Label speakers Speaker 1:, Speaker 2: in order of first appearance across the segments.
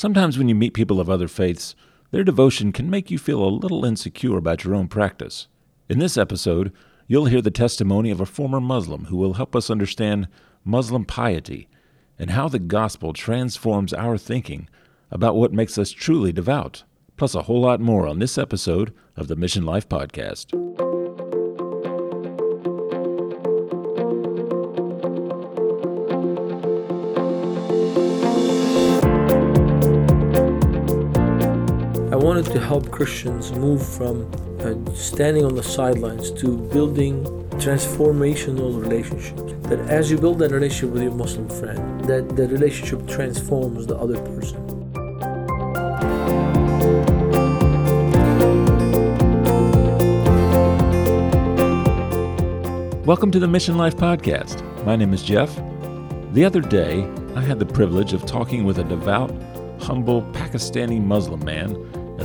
Speaker 1: Sometimes when you meet people of other faiths, their devotion can make you feel a little insecure about your own practice. In this episode, you'll hear the testimony of a former Muslim who will help us understand Muslim piety and how the gospel transforms our thinking about what makes us truly devout, plus a whole lot more on this episode of the Mission Life Podcast.
Speaker 2: To help Christians move from uh, standing on the sidelines to building transformational relationships. That as you build that relationship with your Muslim friend, that the relationship transforms the other person.
Speaker 1: Welcome to the Mission Life Podcast. My name is Jeff. The other day, I had the privilege of talking with a devout, humble Pakistani Muslim man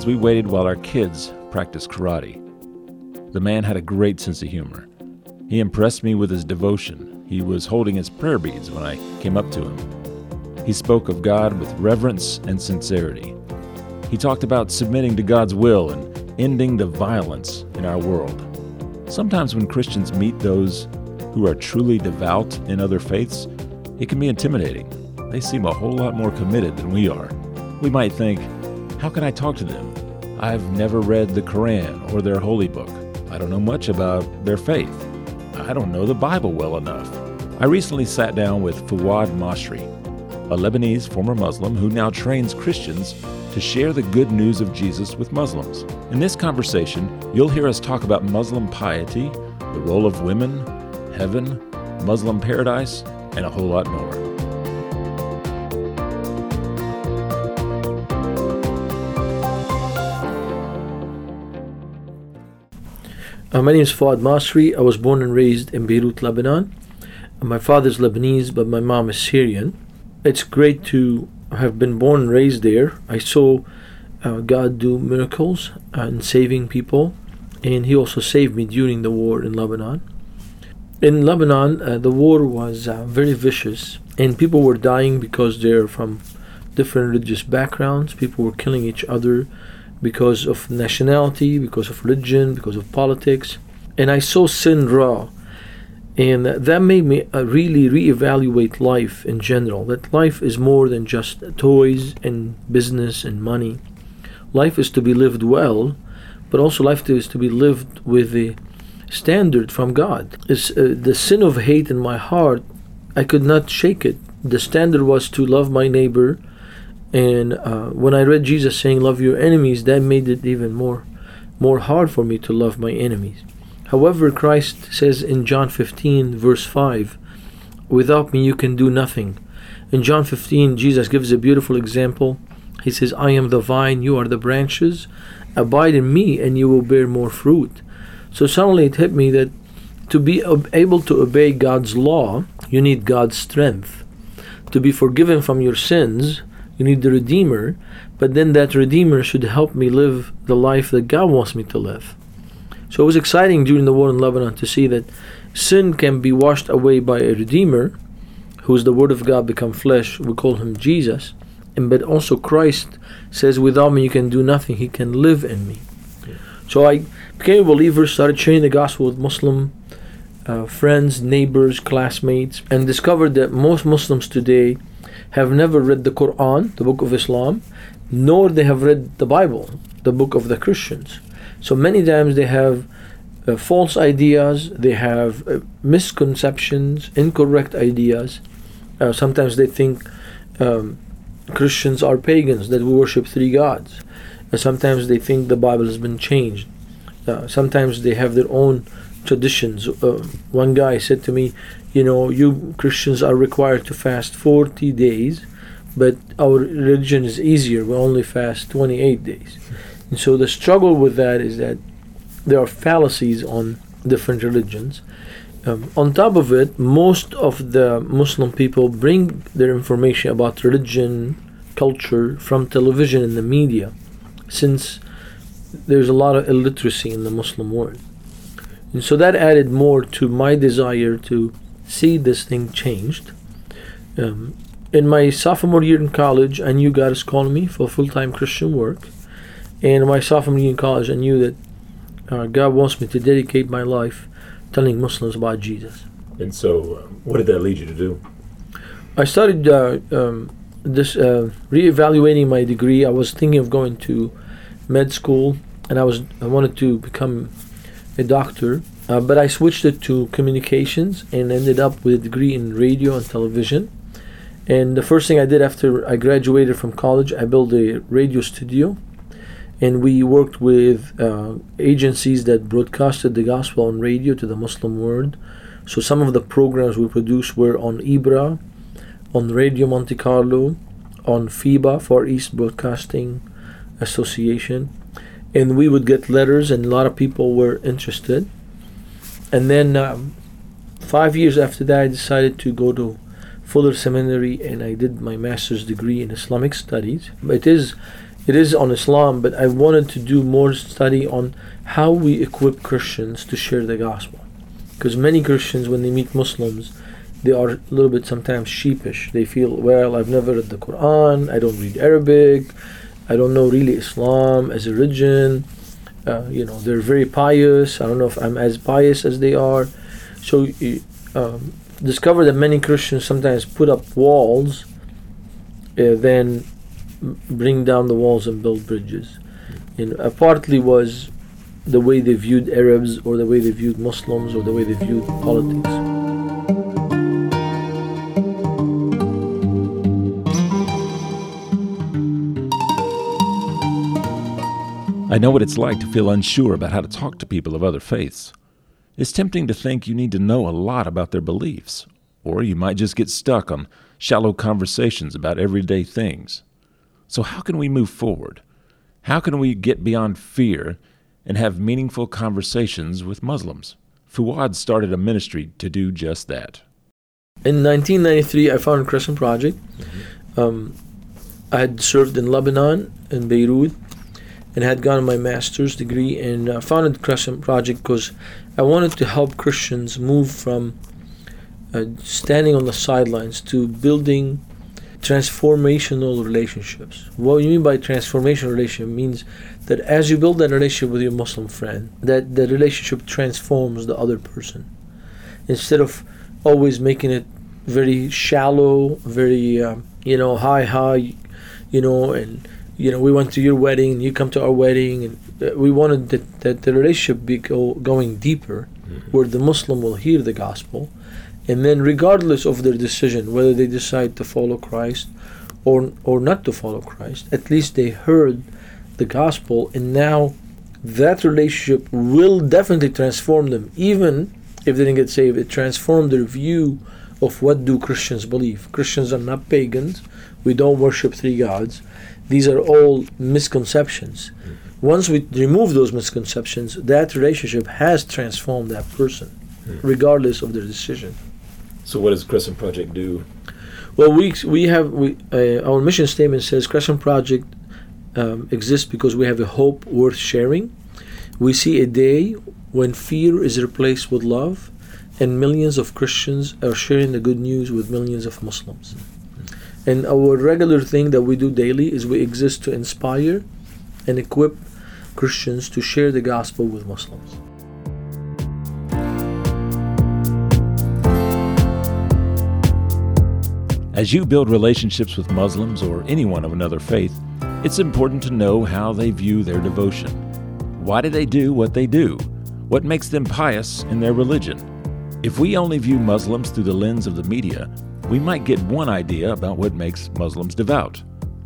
Speaker 1: we waited while our kids practiced karate. The man had a great sense of humor. He impressed me with his devotion. He was holding his prayer beads when I came up to him. He spoke of God with reverence and sincerity. He talked about submitting to God's will and ending the violence in our world. Sometimes when Christians meet those who are truly devout in other faiths, it can be intimidating. They seem a whole lot more committed than we are. We might think, how can I talk to them? I've never read the Quran or their holy book. I don't know much about their faith. I don't know the Bible well enough. I recently sat down with Fouad Masri, a Lebanese former Muslim who now trains Christians to share the good news of Jesus with Muslims. In this conversation, you'll hear us talk about Muslim piety, the role of women, heaven, Muslim paradise, and a whole lot more.
Speaker 2: Uh, my name is Fouad Masri. I was born and raised in Beirut, Lebanon. My father is Lebanese, but my mom is Syrian. It's great to have been born and raised there. I saw uh, God do miracles and saving people, and He also saved me during the war in Lebanon. In Lebanon, uh, the war was uh, very vicious, and people were dying because they're from different religious backgrounds. People were killing each other because of nationality, because of religion, because of politics. And I saw sin raw. And that made me uh, really reevaluate life in general. That life is more than just toys and business and money. Life is to be lived well, but also life is to be lived with the standard from God. It's, uh, the sin of hate in my heart, I could not shake it. The standard was to love my neighbor. And uh, when I read Jesus saying, Love your enemies, that made it even more, more hard for me to love my enemies. However, Christ says in John 15, verse 5, Without me you can do nothing. In John 15, Jesus gives a beautiful example. He says, I am the vine, you are the branches. Abide in me, and you will bear more fruit. So suddenly it hit me that to be able to obey God's law, you need God's strength. To be forgiven from your sins, you need the Redeemer, but then that Redeemer should help me live the life that God wants me to live. So it was exciting during the war in Lebanon to see that sin can be washed away by a Redeemer, who is the Word of God become flesh. We call him Jesus. And but also Christ says, without me you can do nothing. He can live in me. So I became a believer, started sharing the gospel with Muslim uh, friends, neighbors, classmates, and discovered that most Muslims today have never read the Quran, the book of Islam, nor they have read the Bible, the book of the Christians. So many times they have uh, false ideas, they have uh, misconceptions, incorrect ideas. Uh, sometimes they think um, Christians are pagans, that we worship three gods. sometimes they think the Bible has been changed. Uh, sometimes they have their own traditions. Uh, one guy said to me, You know, you Christians are required to fast 40 days, but our religion is easier. We only fast 28 days. And so the struggle with that is that there are fallacies on different religions. Um, on top of it, most of the Muslim people bring their information about religion, culture from television and the media, since there's a lot of illiteracy in the Muslim world. And so that added more to my desire to see this thing changed. Um, in my sophomore year in college, I knew God is calling me for full time Christian work. And in my sophomore year in college, I knew that uh, God wants me to dedicate my life telling Muslims about Jesus.
Speaker 1: And so, uh, what did that lead you to do?
Speaker 2: I started uh, um, this uh, reevaluating my degree. I was thinking of going to med school, and I was I wanted to become a doctor, uh, but I switched it to communications and ended up with a degree in radio and television. And the first thing I did after I graduated from college, I built a radio studio, and we worked with uh, agencies that broadcasted the gospel on radio to the Muslim world. So some of the programs we produced were on Ibra, on Radio Monte Carlo, on FEBA, Far East Broadcasting Association, and we would get letters, and a lot of people were interested. And then um, five years after that, I decided to go to Fuller Seminary, and I did my master's degree in Islamic Studies. It is it is on Islam, but I wanted to do more study on how we equip Christians to share the gospel. Because many Christians, when they meet Muslims, they are a little bit sometimes sheepish. They feel, well, I've never read the Quran, I don't read Arabic, I don't know really Islam as a religion. Uh, you know, they're very pious. I don't know if I'm as pious as they are. So, um, discover that many Christians sometimes put up walls, uh, then bring down the walls and build bridges. And uh, partly was the way they viewed Arabs, or the way they viewed Muslims, or the way they viewed politics.
Speaker 1: I know what it's like to feel unsure about how to talk to people of other faiths. It's tempting to think you need to know a lot about their beliefs, or you might just get stuck on shallow conversations about everyday things. So, how can we move forward? How can we get beyond fear and have meaningful conversations with Muslims? Fouad started a ministry to do just that.
Speaker 2: In 1993, I founded Crescent Project. Mm-hmm. Um, I had served in Lebanon, in Beirut, and had gotten my master's degree and uh, founded Crescent Project because I wanted to help Christians move from uh, standing on the sidelines to building transformational relationships. What you mean by transformational relationship means that as you build that relationship with your Muslim friend, that the relationship transforms the other person. Instead of always making it very shallow, very um, you know high high, you know, and you know, we went to your wedding and you come to our wedding, and uh, we wanted that, that the relationship be go, going deeper, mm-hmm. where the Muslim will hear the gospel, and then regardless of their decision, whether they decide to follow Christ or or not to follow Christ, at least they heard the gospel, and now that relationship will definitely transform them, even if they didn't get saved. It transformed their view of what do Christians believe. Christians are not pagans. We don't worship three gods these are all misconceptions. Mm-hmm. Once we remove those misconceptions, that relationship has transformed that person, mm-hmm. regardless of their decision.
Speaker 1: So, what does Crescent Project do?
Speaker 2: Well, we we have we uh, our mission statement says Crescent Project um, exists because we have a hope worth sharing. We see a day when fear is replaced with love, and millions of Christians are sharing the good news with millions of Muslims. And our regular thing that we do daily is we exist to inspire and equip Christians to share the gospel with Muslims.
Speaker 1: As you build relationships with Muslims or anyone of another faith, it's important to know how they view their devotion. Why do they do what they do? What makes them pious in their religion? If we only view Muslims through the lens of the media, we might get one idea about what makes Muslims devout.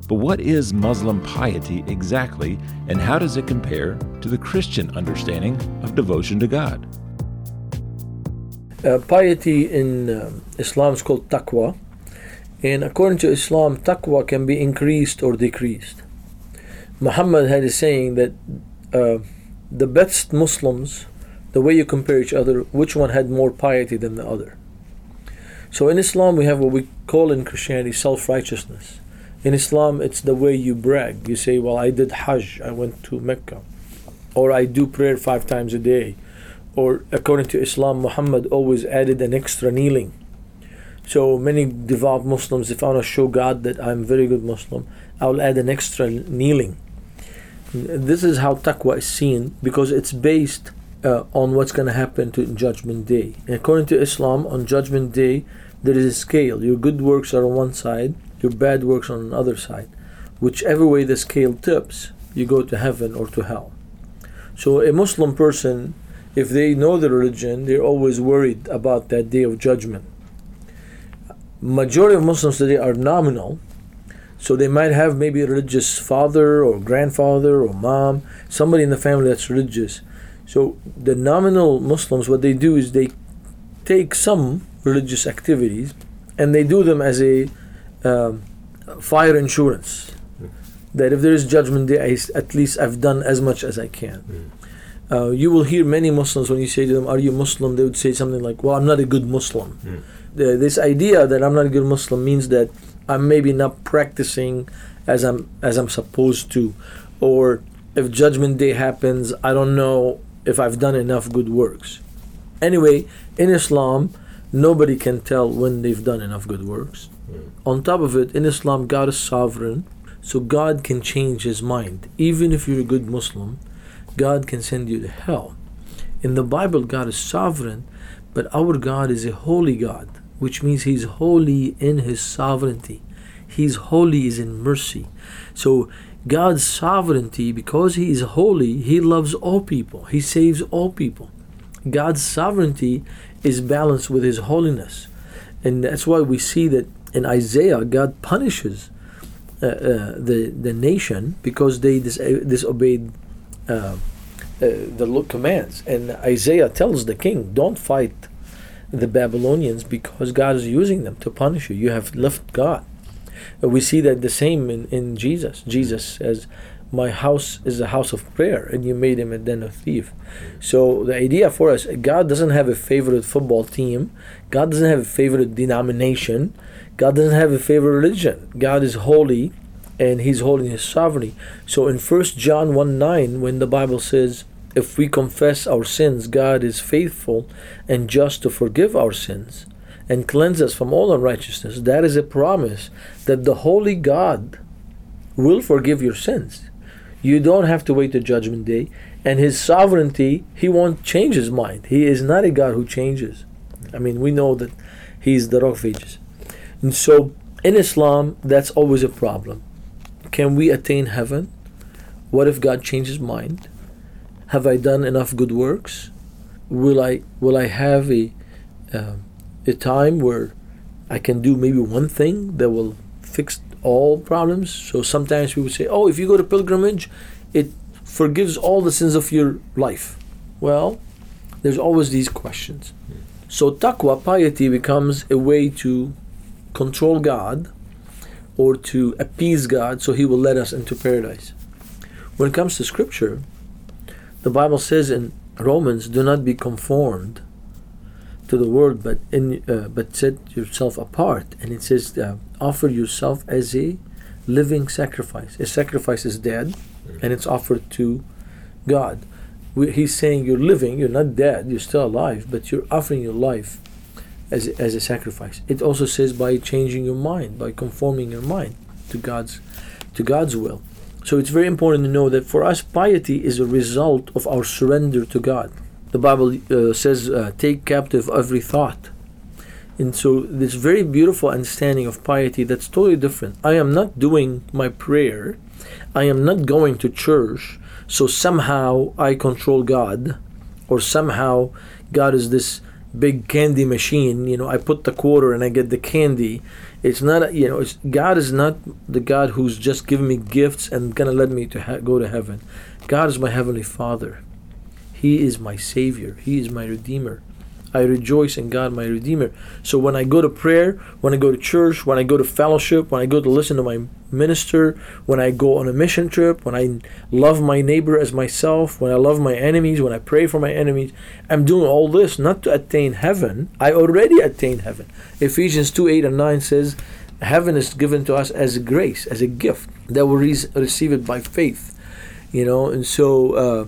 Speaker 1: But what is Muslim piety exactly, and how does it compare to the Christian understanding of devotion to God?
Speaker 2: Uh, piety in uh, Islam is called taqwa, and according to Islam, taqwa can be increased or decreased. Muhammad had a saying that uh, the best Muslims, the way you compare each other, which one had more piety than the other. So in Islam, we have what we call in Christianity self righteousness. In Islam, it's the way you brag. You say, Well, I did Hajj, I went to Mecca, or I do prayer five times a day. Or according to Islam, Muhammad always added an extra kneeling. So many devout Muslims, if I want to show God that I'm very good Muslim, I'll add an extra kneeling. This is how taqwa is seen because it's based uh, on what's going to happen to Judgment Day. And according to Islam, on Judgment Day, there is a scale. Your good works are on one side, your bad works on the other side. Whichever way the scale tips, you go to heaven or to hell. So a Muslim person, if they know the religion, they're always worried about that day of judgment. Majority of Muslims today are nominal, so they might have maybe a religious father or grandfather or mom, somebody in the family that's religious. So the nominal Muslims, what they do is they take some religious activities and they do them as a um, fire insurance. That if there is judgment day, I, at least I've done as much as I can.
Speaker 1: Mm.
Speaker 2: Uh, you will hear many Muslims when you say to them, "Are you Muslim?" They would say something like, "Well, I'm not a good Muslim."
Speaker 1: Mm.
Speaker 2: The, this idea that I'm not a good Muslim means that I'm maybe not practicing as I'm as I'm supposed to, or if Judgment Day happens, I don't know if I've done enough good works. Anyway, in Islam, nobody can tell when they've done enough good works.
Speaker 1: Mm.
Speaker 2: On top of it, in Islam, God is sovereign, so God can change His mind. Even if you're a good Muslim, God can send you to hell. In the Bible, God is sovereign, but our God is a holy God, which means He's holy in His sovereignty. He's holy is in mercy. So God's sovereignty, because He is holy, He loves all people. He saves all people. God's sovereignty is balanced with His holiness. And that's why we see that in Isaiah, God punishes uh, uh, the, the nation because they dis- disobeyed uh, uh, the commands. And Isaiah tells the king, don't fight the Babylonians because God is using them to punish you. You have left God. We see that the same in, in Jesus. Jesus says, My house is a house of prayer, and you made him a den of thieves. So the idea for us, God doesn't have a favorite football team, God doesn't have a favorite denomination, God doesn't have a favorite religion. God is holy and he's holding his sovereignty. So in 1 John 1 9, when the Bible says, if we confess our sins, God is faithful and just to forgive our sins and cleanse us from all unrighteousness. That is a promise that the holy God will forgive your sins. You don't have to wait to judgment day. And his sovereignty, he won't change his mind. He is not a God who changes. I mean, we know that he's the rock of ages. And so in Islam, that's always a problem. Can we attain heaven? What if God changes mind? Have I done enough good works? Will I will I have a uh, a time where I can do maybe one thing that will fix all problems? So sometimes people say, "Oh, if you go to pilgrimage, it forgives all the sins of your life." Well, there's always these questions. So taqwa, piety, becomes a way to control God or to appease God so he will let us into paradise. When it comes to scripture, the Bible says in Romans, do not be conformed to the world, but in uh, but set yourself apart. And it says, uh, offer yourself as a living sacrifice. A sacrifice is dead, and it's offered to God. We, he's saying you're living, you're not dead, you're still alive, but you're offering your life as a, as a sacrifice. It also says by changing your mind, by conforming your mind to God's to God's will. So it's very important to know that for us, piety is a result of our surrender to God. The Bible uh, says, uh, "Take captive every thought." And so this very beautiful understanding of piety that's totally different. I am not doing my prayer. I am not going to church. So somehow I control God, or somehow God is this big candy machine. You know, I put the quarter and I get the candy. It's not, you know, God is not the God who's just giving me gifts and gonna let me to ha- go to heaven. God is my heavenly Father. He is my Savior. He is my Redeemer. I rejoice in God, my Redeemer. So when I go to prayer, when I go to church, when I go to fellowship, when I go to listen to my minister, when I go on a mission trip, when I love my neighbor as myself, when I love my enemies, when I pray for my enemies, I'm doing all this not to attain heaven. I already attained heaven. Ephesians 2 8 and 9 says, Heaven is given to us as a grace, as a gift, that we re- receive it by faith. You know, and so. Uh,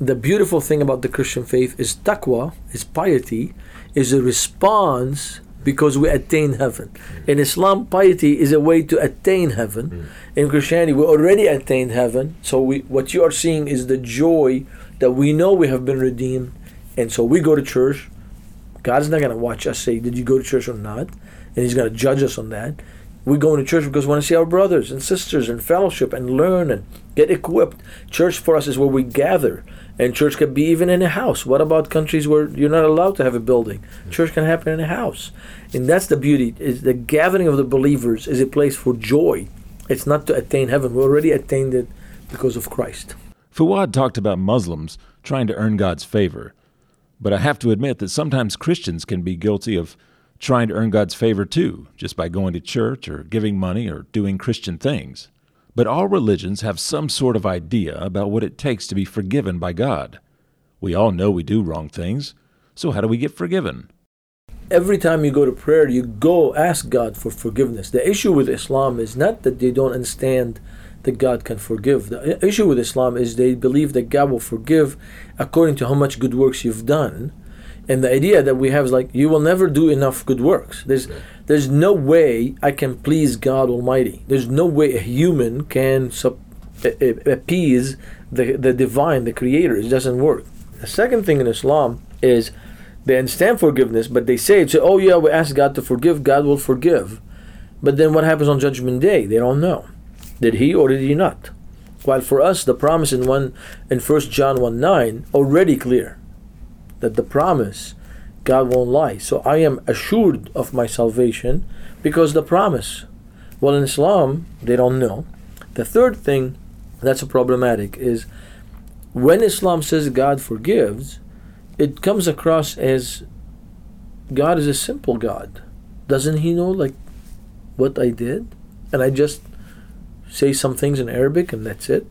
Speaker 2: the beautiful thing about the Christian faith is taqwa, is piety, is a response because we attain heaven. In Islam, piety is a way to attain heaven.
Speaker 1: Mm.
Speaker 2: In Christianity, we already attained heaven. So we, what you are seeing is the joy that we know we have been redeemed, and so we go to church. God's not going to watch us say, "Did you go to church or not?" And He's going to judge us on that. We go into church because we want to see our brothers and sisters and fellowship and learn and get equipped. Church for us is where we gather. And church can be even in a house. What about countries where you're not allowed to have a building? Church can happen in a house. And that's the beauty. Is the gathering of the believers is a place for joy. It's not to attain heaven. We already attained it because of Christ.
Speaker 1: Fouad talked about Muslims trying to earn God's favor. But I have to admit that sometimes Christians can be guilty of trying to earn God's favor too, just by going to church or giving money or doing Christian things. But all religions have some sort of idea about what it takes to be forgiven by God. We all know we do wrong things, so how do we get forgiven?
Speaker 2: Every time you go to prayer, you go ask God for forgiveness. The issue with Islam is not that they don't understand that God can forgive. The issue with Islam is they believe that God will forgive according to how much good works you've done and the idea that we have is like you will never do enough good works. There's there's no way i can please god almighty. There's no way a human can sub, appease the, the divine the creator. It doesn't work. The second thing in islam is they understand forgiveness but they say so oh yeah we ask god to forgive god will forgive. But then what happens on judgment day? They don't know. Did he or did he not? While for us the promise in one in first john 1 9 already clear that the promise God won't lie. So I am assured of my salvation because the promise. Well, in Islam, they don't know. The third thing that's problematic is when Islam says God forgives, it comes across as God is a simple God. Doesn't He know like what I did? And I just say some things in Arabic and that's it.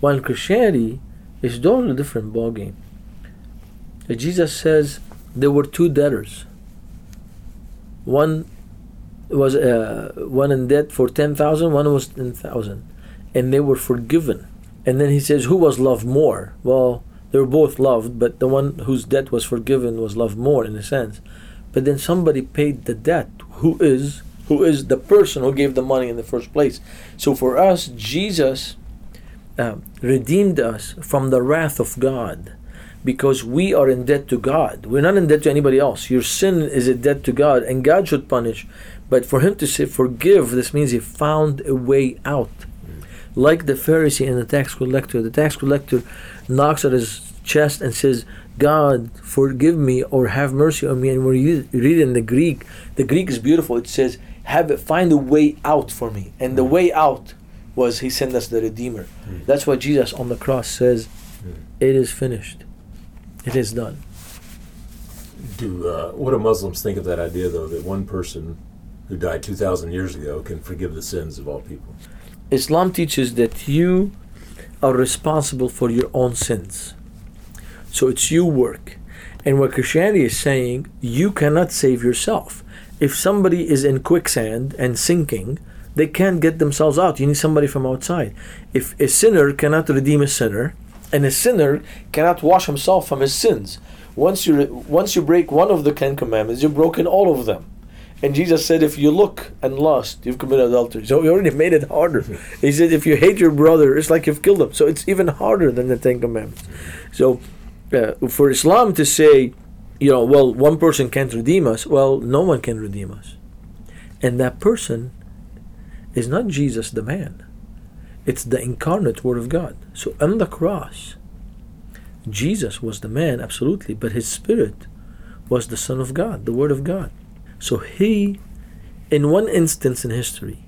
Speaker 2: While Christianity is totally different ballgame. Jesus says there were two debtors. One was uh, one in debt for ten thousand, one was ten thousand, and they were forgiven. And then he says, "Who was loved more?" Well, they were both loved, but the one whose debt was forgiven was loved more in a sense. But then somebody paid the debt. Who is who is the person who gave the money in the first place? So for us, Jesus uh, redeemed us from the wrath of God because we are in debt to God. We're not in debt to anybody else. Your sin is a debt to God, and God should punish. But for Him to say forgive, this means He found a way out. Like the Pharisee and the tax collector, the tax collector knocks at his chest and says, God, forgive me or have mercy on me. And when you read in the Greek, the Greek is beautiful. It says, have it, find a way out for me. And the way out was He sent us the Redeemer. Mm. That's what Jesus on the cross says, mm. it is finished. It is done.
Speaker 1: Do uh, what do Muslims think of that idea, though, that one person who died two thousand years ago can forgive the sins of all people?
Speaker 2: Islam teaches that you are responsible for your own sins. So it's you work. And what Christianity is saying, you cannot save yourself. If somebody is in quicksand and sinking, they can't get themselves out. You need somebody from outside. If a sinner cannot redeem a sinner, and a sinner cannot wash himself from his sins. Once you once you break one of the Ten Commandments, you've broken all of them. And Jesus said, if you look and lust, you've committed adultery. So he already made it harder. He said, if you hate your brother, it's like you've killed him. So it's even harder than the Ten Commandments. So uh, for Islam to say, you know, well, one person can't redeem us, well, no one can redeem us. And that person is not Jesus the man. It's the incarnate Word of God. So on the cross, Jesus was the man, absolutely, but his spirit was the Son of God, the Word of God. So he, in one instance in history,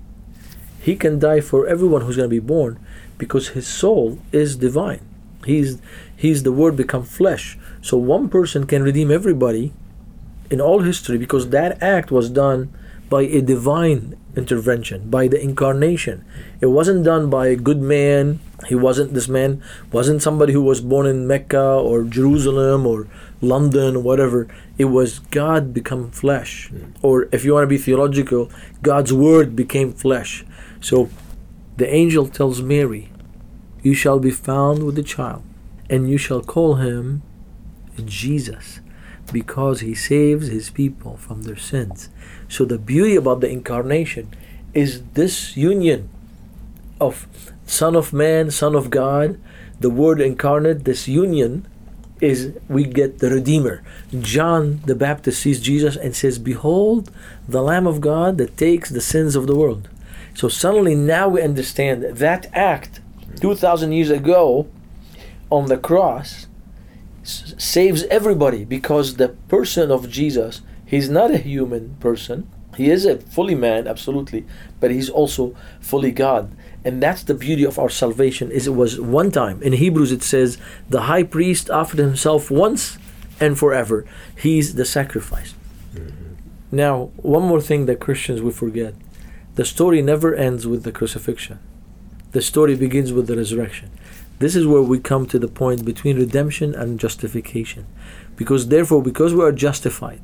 Speaker 2: he can die for everyone who's going to be born because his soul is divine. He's he's the word become flesh. So one person can redeem everybody in all history because that act was done by a divine intervention, by the incarnation. It wasn't done by a good man. He wasn't, this man wasn't somebody who was born in Mecca or Jerusalem or London or whatever. It was God become flesh. Mm. Or if you want to be theological, God's word became flesh. So the angel tells Mary, You shall be found with the child, and you shall call him Jesus. Because he saves his people from their sins. So the beauty about the incarnation is this union of Son of Man, Son of God, the Word incarnate, this union is we get the Redeemer. John the Baptist sees Jesus and says, Behold, the Lamb of God that takes the sins of the world. So suddenly now we understand that, act 2,000 years ago on the cross s- saves everybody because the person of Jesus, he's not a human person. He is a fully man, absolutely, but he's also fully God. And that's the beauty of our salvation is it was one time. In Hebrews it says the high priest offered himself once and forever. He's the sacrifice. Mm-hmm. Now, one more thing that Christians we forget. The story never ends with the crucifixion. The story begins with the resurrection. This is where we come to the point between redemption and justification. Because therefore, because we are justified,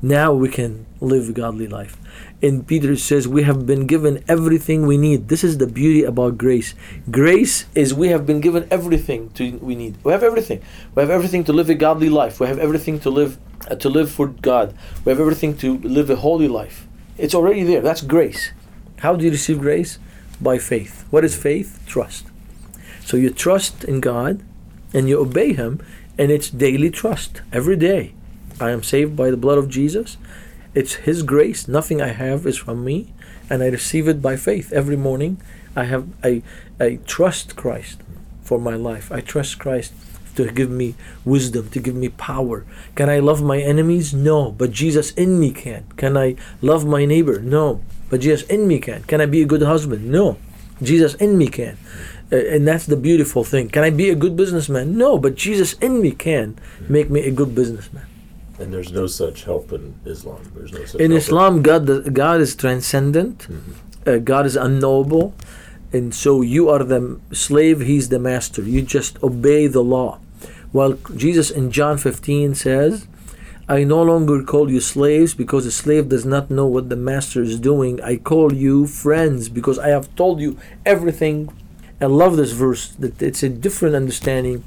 Speaker 2: now we can live a godly life. And Peter says we have been given everything we need. This is the beauty about grace. Grace is we have been given everything to, we need. We have everything. We have everything to live a godly life. We have everything to live uh, to live for God. We have everything to live a holy life. It's already there. That's grace. How do you receive grace? By faith. What is faith? Trust. So you trust in God and you obey Him, and it's daily trust every day. I am saved by the blood of Jesus. It's His grace. Nothing I have is from me, and I receive it by faith every morning. I have I I trust Christ for my life. I trust Christ to give me wisdom, to give me power. Can I love my enemies? No, but Jesus in me can. Can I love my neighbor? No, but Jesus in me can. Can I be a good husband? No, Jesus in me can. And that's the beautiful thing. Can I be a good businessman? No, but Jesus in me can make me a good businessman.
Speaker 1: And there's no such help in Islam. There's no such
Speaker 2: In Islam, God, God is transcendent. Uh, God is unknowable, and so you are the slave. He's the master. You just obey the law. While Jesus in John 15 says, "I no longer call you slaves because a slave does not know what the master is doing. I call you friends because I have told you everything." I love this verse. That it's a different understanding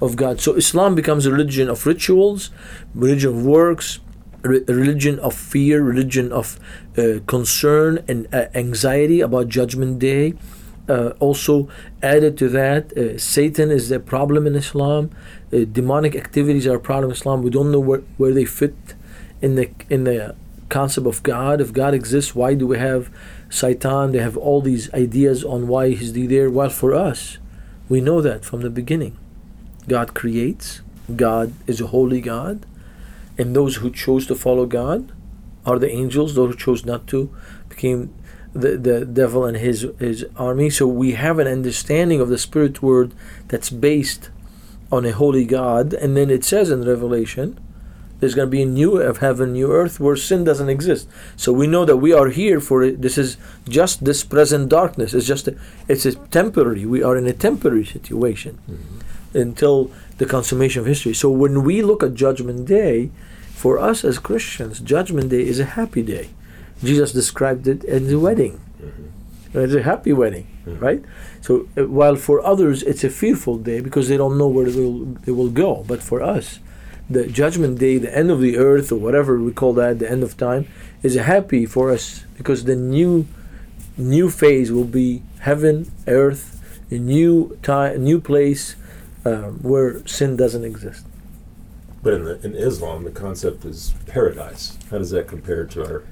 Speaker 2: of God. So Islam becomes a religion of rituals, religion of works, re- a religion of fear, religion of uh, concern and uh, anxiety about Judgment Day. Uh, also, added to that, uh, Satan is the problem in Islam. Uh, demonic activities are a problem in Islam. We don't know where, where they fit in the in the concept of God. If God exists, why do we have Satan? They have all these ideas on why he's there. Well, for us, we know that from the beginning. God creates. God is a holy God and those who chose to follow God are the angels. Those who chose not to became the, the devil and his his army. So we have an understanding of the spirit word that's based on a holy God. And then it says in Revelation, there's going to be a new heaven, new earth where sin doesn't exist. So we know that we are here for it. This is just this present darkness. It's just a, it's a temporary. We are in a temporary situation mm-hmm. until the consummation of history. So when we look at Judgment Day, for us as Christians, Judgment Day is a happy day. Jesus described it as a wedding. Mm-hmm. It's a happy wedding, mm-hmm. right? So uh, while for others it's a fearful day because they don't know where they will, they will go, but for us, the Judgment Day, the end of the earth or whatever we call that, the end of time, is happy for us because the new new phase will be heaven, earth, a new time, a new place um, where sin doesn't exist.
Speaker 1: But in, the, in Islam, the concept is paradise. How does that compare to our?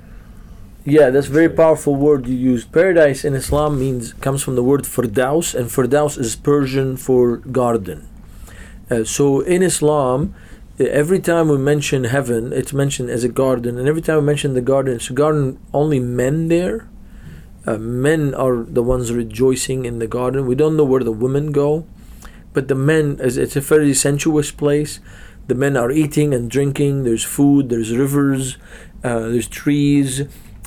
Speaker 2: Yeah, that's a very powerful word you use. Paradise in Islam means comes from the word firdaus, and firdaus is Persian for garden. Uh, so in Islam, every time we mention heaven, it's mentioned as a garden, and every time we mention the garden, it's a garden only men there. Uh, men are the ones rejoicing in the garden. We don't know where the women go, but the men, it's a very sensuous place. The men are eating and drinking. There's food. There's rivers. Uh, there's trees.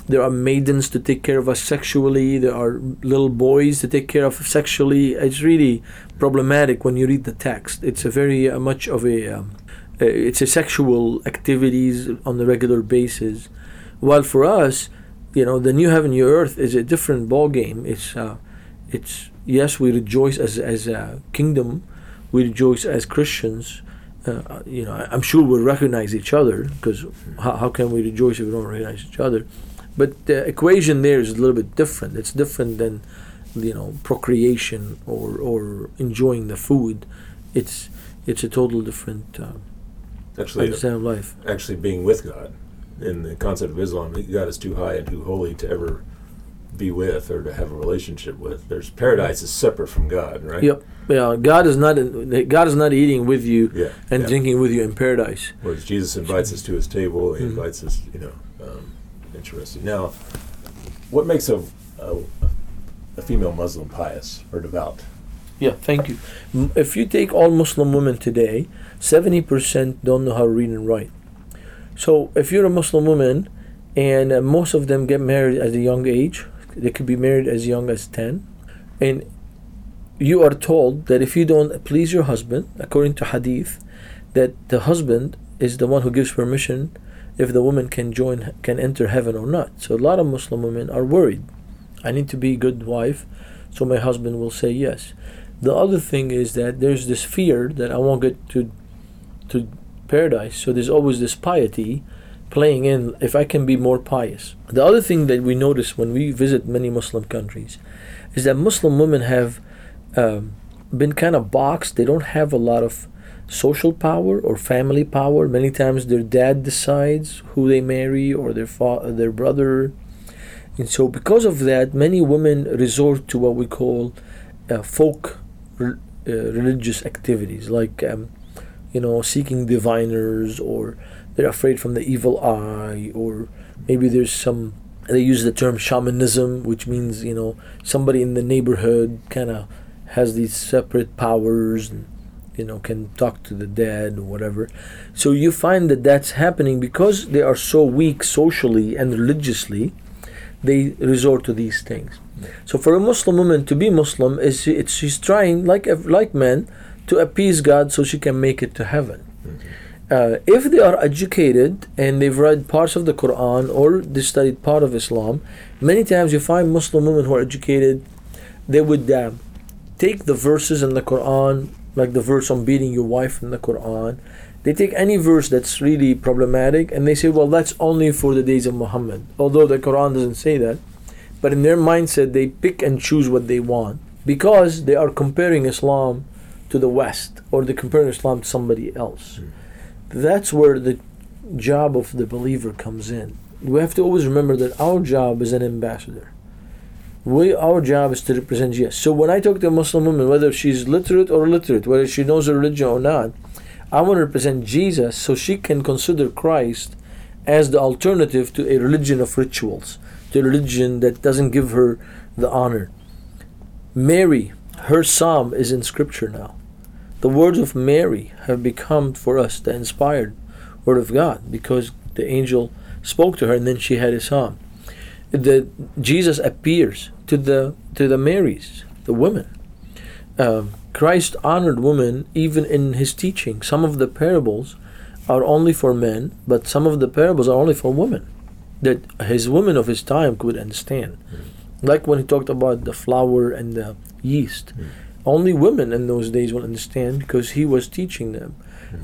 Speaker 2: There are maidens to take care of us sexually. There are little boys to take care of sexually. It's really problematic when you read the text. It's a very uh, much of a um, uh, it's a sexual activities on a regular basis. While for us, you know, the new heaven, new earth is a different ball game. It's uh, it's yes, we rejoice as as a kingdom, we rejoice as Christians, uh, you know, I'm sure we'll recognize each other because how, how can we rejoice if we don't recognize each other? But the equation there is a little bit different. It's different than, you know, procreation or, or enjoying the food. It's it's a total different uh,
Speaker 1: Actually,
Speaker 2: life.
Speaker 1: actually being with God. In the concept of Islam, God is too high and too holy to ever be with or to have a relationship with. There's paradise is separate from God, right?
Speaker 2: Yep. Yeah. God is not God is not eating with you
Speaker 1: Yeah.
Speaker 2: and
Speaker 1: yeah.
Speaker 2: drinking with you in paradise.
Speaker 1: Whereas Jesus invites us to his table, he
Speaker 2: Mhm.
Speaker 1: invites us, you know, um, interesting. Now, what makes a, a, a female Muslim pious or devout?
Speaker 2: Yeah, thank you. If you take all Muslim women today, 70% don't know how to read and write. So if you're a Muslim woman and uh, most of them get married at a young age, they could be married as young as 10, and you are told that if you don't please your husband, according to hadith, that the husband is the one who gives permission if the woman can join can enter heaven or not. So a lot of Muslim women are worried. I need to be a good wife, so my husband will say yes. The other thing is that there's this fear that I won't get to to paradise. So there's always this piety playing in if I can be more pious. The other thing that we notice when we visit many Muslim countries is that Muslim women have um, been kind of boxed. They don't have a lot of social power or family power. Many times their dad decides who they marry or their fa- their brother. And so because of that, many women resort to what we call uh, folk re- uh, religious activities like um, you know seeking diviners or they're afraid from the evil eye or maybe there's some they use the term shamanism which means you know somebody in the neighborhood kind of has these separate powers and you know can talk to the dead or whatever. So you find that that's happening because they are so weak socially and religiously they resort to these things. So for a muslim woman to be muslim is it's she's trying like like men to appease god so she can make it to heaven uh, if they are educated and they've read parts of the Quran or they studied part of Islam, many times you find Muslim women who are educated, they would uh, take the verses in the Quran, like the verse on beating your wife in the Quran. They take any verse that's really problematic and they say, well, that's only for the days of Muhammad. Although the Quran doesn't say that. But in their mindset, they pick and choose what they want because they are comparing Islam to the West or they're comparing Islam to somebody else hmm. that's where the job of the believer comes in. We have to always remember that our job is an ambassador. We, our job is to represent Jesus. So when I talk to a Muslim woman, whether she's literate or illiterate, whether she knows her religion or not, I want to represent Jesus so she can consider Christ as the alternative to a religion of rituals, to a religion that doesn't give her the honor. Mary, her psalm is in scripture now. The words of Mary have become for us the inspired word of God because the angel spoke to her and then she had a psalm. The Jesus appears to the to the Marys, the women. Um, Christ honored women even in his teaching. Some of the parables are only for men, but some of the parables are only for women that his women of his time could understand. Like when he talked about the flour and the yeast. Only women in those days will understand because he was teaching them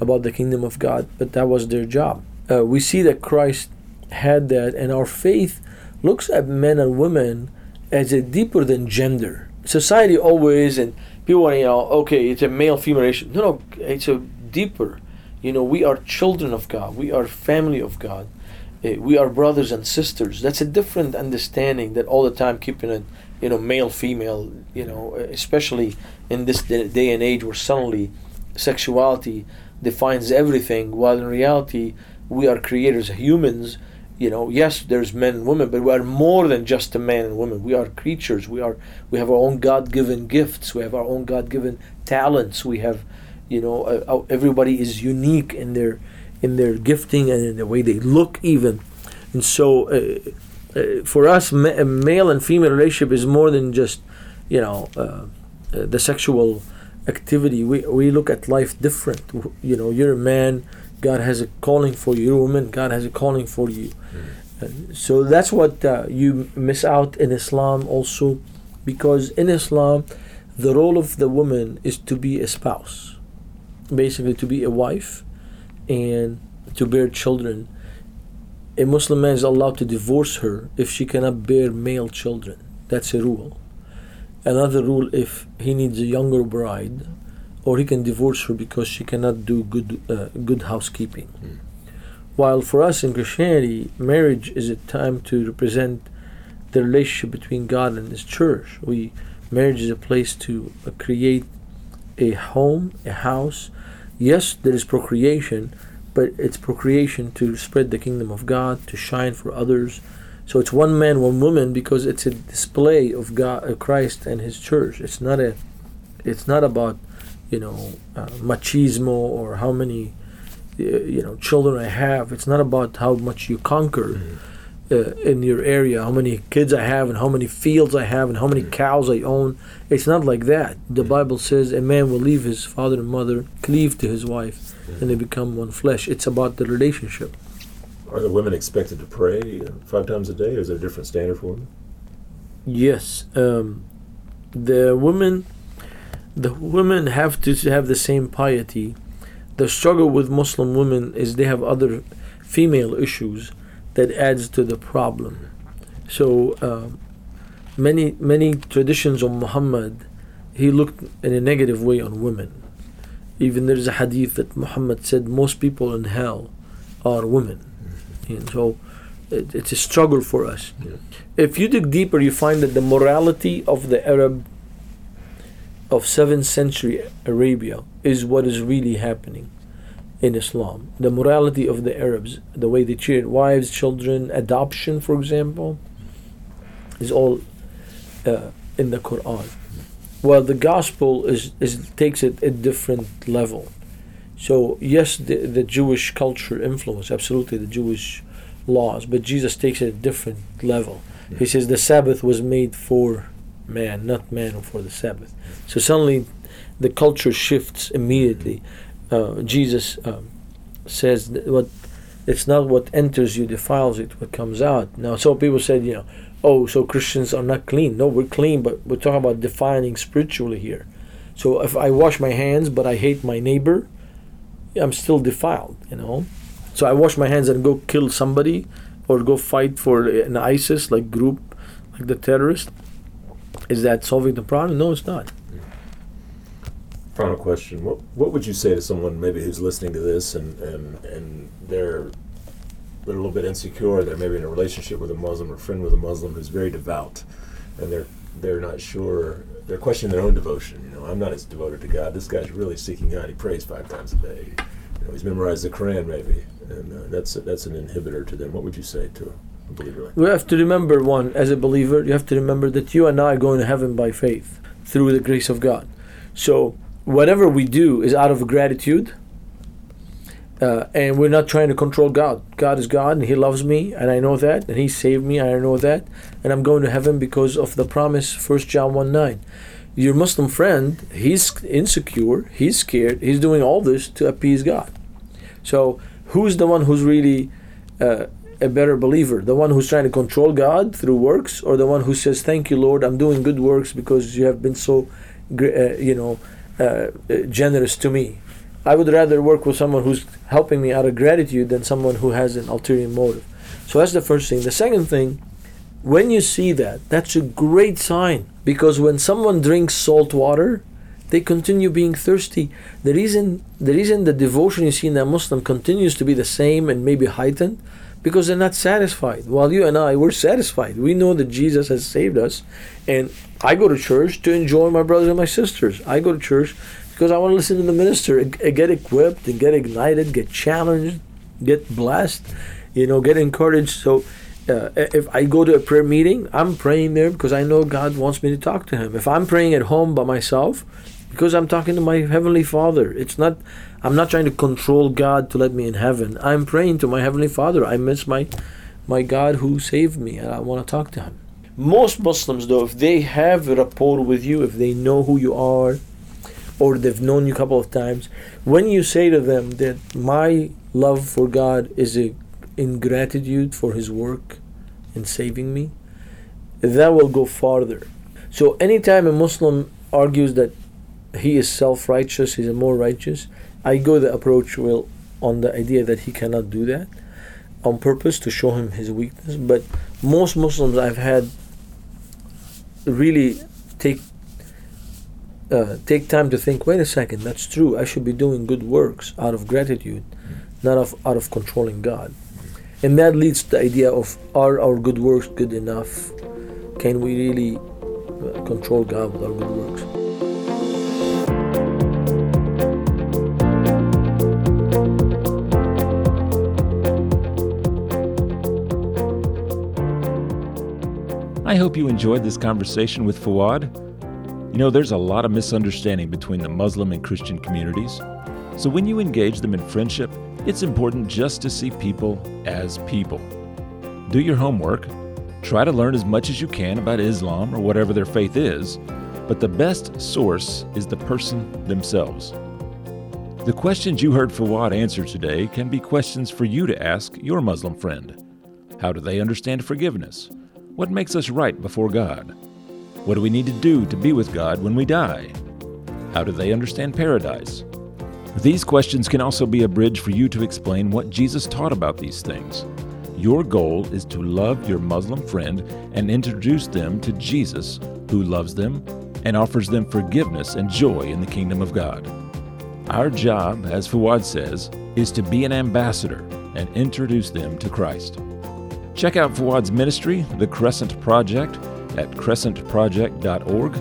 Speaker 2: about the kingdom of God, but that was their job. Uh, we see that Christ had that, and our faith looks at men and women as a deeper than gender. Society always, and people want to, you know, okay, it's a male female ratio. No, no, it's a deeper. You know, we are children of God, we are family of God, Eh, we are brothers and sisters. That's a different understanding that all the time keeping it, you know, male female, you know, especially in this day and age where suddenly sexuality defines everything, while in reality we are creators, humans. You know, yes, there's men and women, but we are more than just a man and woman. We are creatures. We are we have our own God-given gifts. We have our own God-given talents. We have, you know, uh, uh, everybody is unique in their in their gifting and in the way they look, even. And so, uh, uh, for us, ma- male and female relationship is more than just, you know, uh, uh, the sexual activity. We we look at life different. W- You know, you're a man. God has a calling for you. You're a woman. God has a calling for you. And so that's what uh, you miss out in Islam also, because in Islam, the role of the woman is to be a spouse. basically to be a wife and to bear children. A Muslim man is allowed to divorce her if she cannot bear male children. That's a rule. Another rule if he needs a younger bride, or he can divorce her because she cannot do good uh, good housekeeping.
Speaker 1: Mm.
Speaker 2: While for us in Christianity, marriage is a time to represent the relationship between God and His church. We marriage is a place to uh, create a home, a house. Yes, there is procreation, but it's procreation to spread the kingdom of God, to shine for others. So it's one man, one woman, because it's a display of God, uh, Christ, and His church. It's not a, it's not about, you know, uh, machismo or how many, uh, you know, children I have. It's not about how much you conquer. Uh, in your area, how many kids I have, and how many fields I have, and how many cows I own. It's not like that. The Bible says a man will leave his father and mother, cleave to his wife, and they become one flesh. It's about the relationship.
Speaker 1: Are the women expected to pray uh, five times a day, or is there a different standard for women?
Speaker 2: Yes, um, the women, the women have to have the same piety. The struggle with Muslim women is they have other female issues that adds to the problem. So uh, many many traditions of Muhammad, he looked in a negative way on women. Even there's a hadith that Muhammad said most people in hell are women, and so it, it's a struggle for us.
Speaker 1: Yeah.
Speaker 2: If you dig deeper, you find that the morality of the Arab of 7th century Arabia is what is really happening in Islam. The morality of the Arabs, the way they treated wives, children, adoption, for example, is all uh, in the Quran. Well, the gospel is, is takes it a different level. So yes, the, the Jewish culture influence absolutely the Jewish laws, but Jesus takes it a different level. He says the Sabbath was made for man, not man for the Sabbath. So suddenly, the culture shifts immediately. Uh, Jesus um, says what it's not what enters you defiles it, what comes out. Now, some people said, you know, oh, so Christians are not clean. No, we're clean, but we're talking about defining spiritually here. So if I wash my hands, but I hate my neighbor, I'm still defiled, you know. So I wash my hands and go kill somebody, or go fight for an ISIS like group, like the terrorist. Is that solving the problem? No, it's not.
Speaker 1: Final question: What What would you say to someone maybe who's listening to this and and and they're they're a little bit insecure? They're maybe in a relationship with a Muslim or friend with a Muslim who's very devout, and they're they're not sure. They're questioning their own devotion. You know, I'm not as devoted to God. This guy's really seeking God. He prays five times a day. You know, he's memorized the Quran maybe, and uh, that's that's an inhibitor to them. What would you say to a believer
Speaker 2: We have to remember one, as a believer, you have to remember that you and I are going to heaven by faith through the grace of God. So, whatever we do is out of gratitude, uh, and we're not trying to control God. God is God, and He loves me, and I know that, and He saved me, and I know that, and I'm going to heaven because of the promise, 1 John 1 9. Your Muslim friend, he's insecure, he's scared, he's doing all this to appease God. So, who's the one who's really uh, a better believer? The one who's trying to control God through works, or the one who says, "Thank you, Lord, I'm doing good works because you have been so, uh, you know, uh, generous to me." I would rather work with someone who's helping me out of gratitude than someone who has an ulterior motive. So that's the first thing. The second thing, when you see that, that's a great sign because when someone drinks salt water, they continue being thirsty. The reason the reason the devotion you see in a Muslim continues to be the same and maybe heightened because they're not satisfied. While you and I we're satisfied. We know that Jesus has saved us and I go to church to enjoy my brothers and my sisters. I go to church because I want to listen to the minister and get equipped and get ignited, get challenged, get blessed, you know, get encouraged. So uh, if I go to a prayer meeting, I'm praying there because I know God wants me to talk to Him. If I'm praying at home by myself, because I'm talking to my heavenly Father. It's not. I'm not trying to control God to let me in heaven. I'm praying to my heavenly Father. I miss my my God who saved me, and I want to talk to Him. Most Muslims, though, if they have a rapport with you, if they know who you are, or they've known you a couple of times, when you say to them that my love for God is a ingratitude for His work in saving me, that will go farther. So anytime a Muslim argues that he is self-righteous, he's more righteous, I go the approach will on the idea that he cannot do that on purpose to show him his weakness. But most Muslims I've had really take uh, take time to think. Wait a second, that's true. I should be doing good works out of gratitude, not of out of controlling God. And that leads to the idea of are our good works good enough? Can we really uh, control God with our good works?
Speaker 1: I hope you enjoyed this conversation with Fouad. You know, there's a lot of misunderstanding between the Muslim and Christian communities. So when you engage them in friendship, it's important just to see people as people. Do your homework. Try to learn as much as you can about Islam or whatever their faith is, but the best source is the person themselves. The questions you heard Fouad answer today can be questions for you to ask your Muslim friend. How do they understand forgiveness? What makes us right before God? What do we need to do to be with God when we die? How do they understand paradise? These questions can also be a bridge for you to explain what Jesus taught about these things. Your goal is to love your Muslim friend and introduce them to Jesus, who loves them and offers them forgiveness and joy in the kingdom of God. Our job, as Fouad says, is to be an ambassador and introduce them to Christ. Check out Fouad's ministry, The Crescent Project, at crescentproject.org.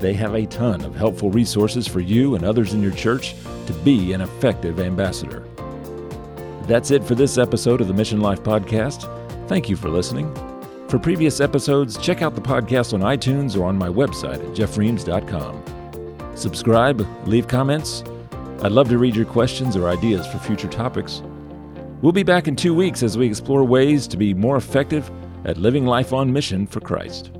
Speaker 1: They have a ton of helpful resources for you and others in your church to be an effective ambassador. That's it for this episode of the Mission Life Podcast. Thank you for listening. For previous episodes, check out the podcast on iTunes or on my website at jeffreams.com. Subscribe, leave comments. I'd love to read your questions or ideas for future topics. We'll be back in two weeks as we explore ways to be more effective at living life on mission for Christ.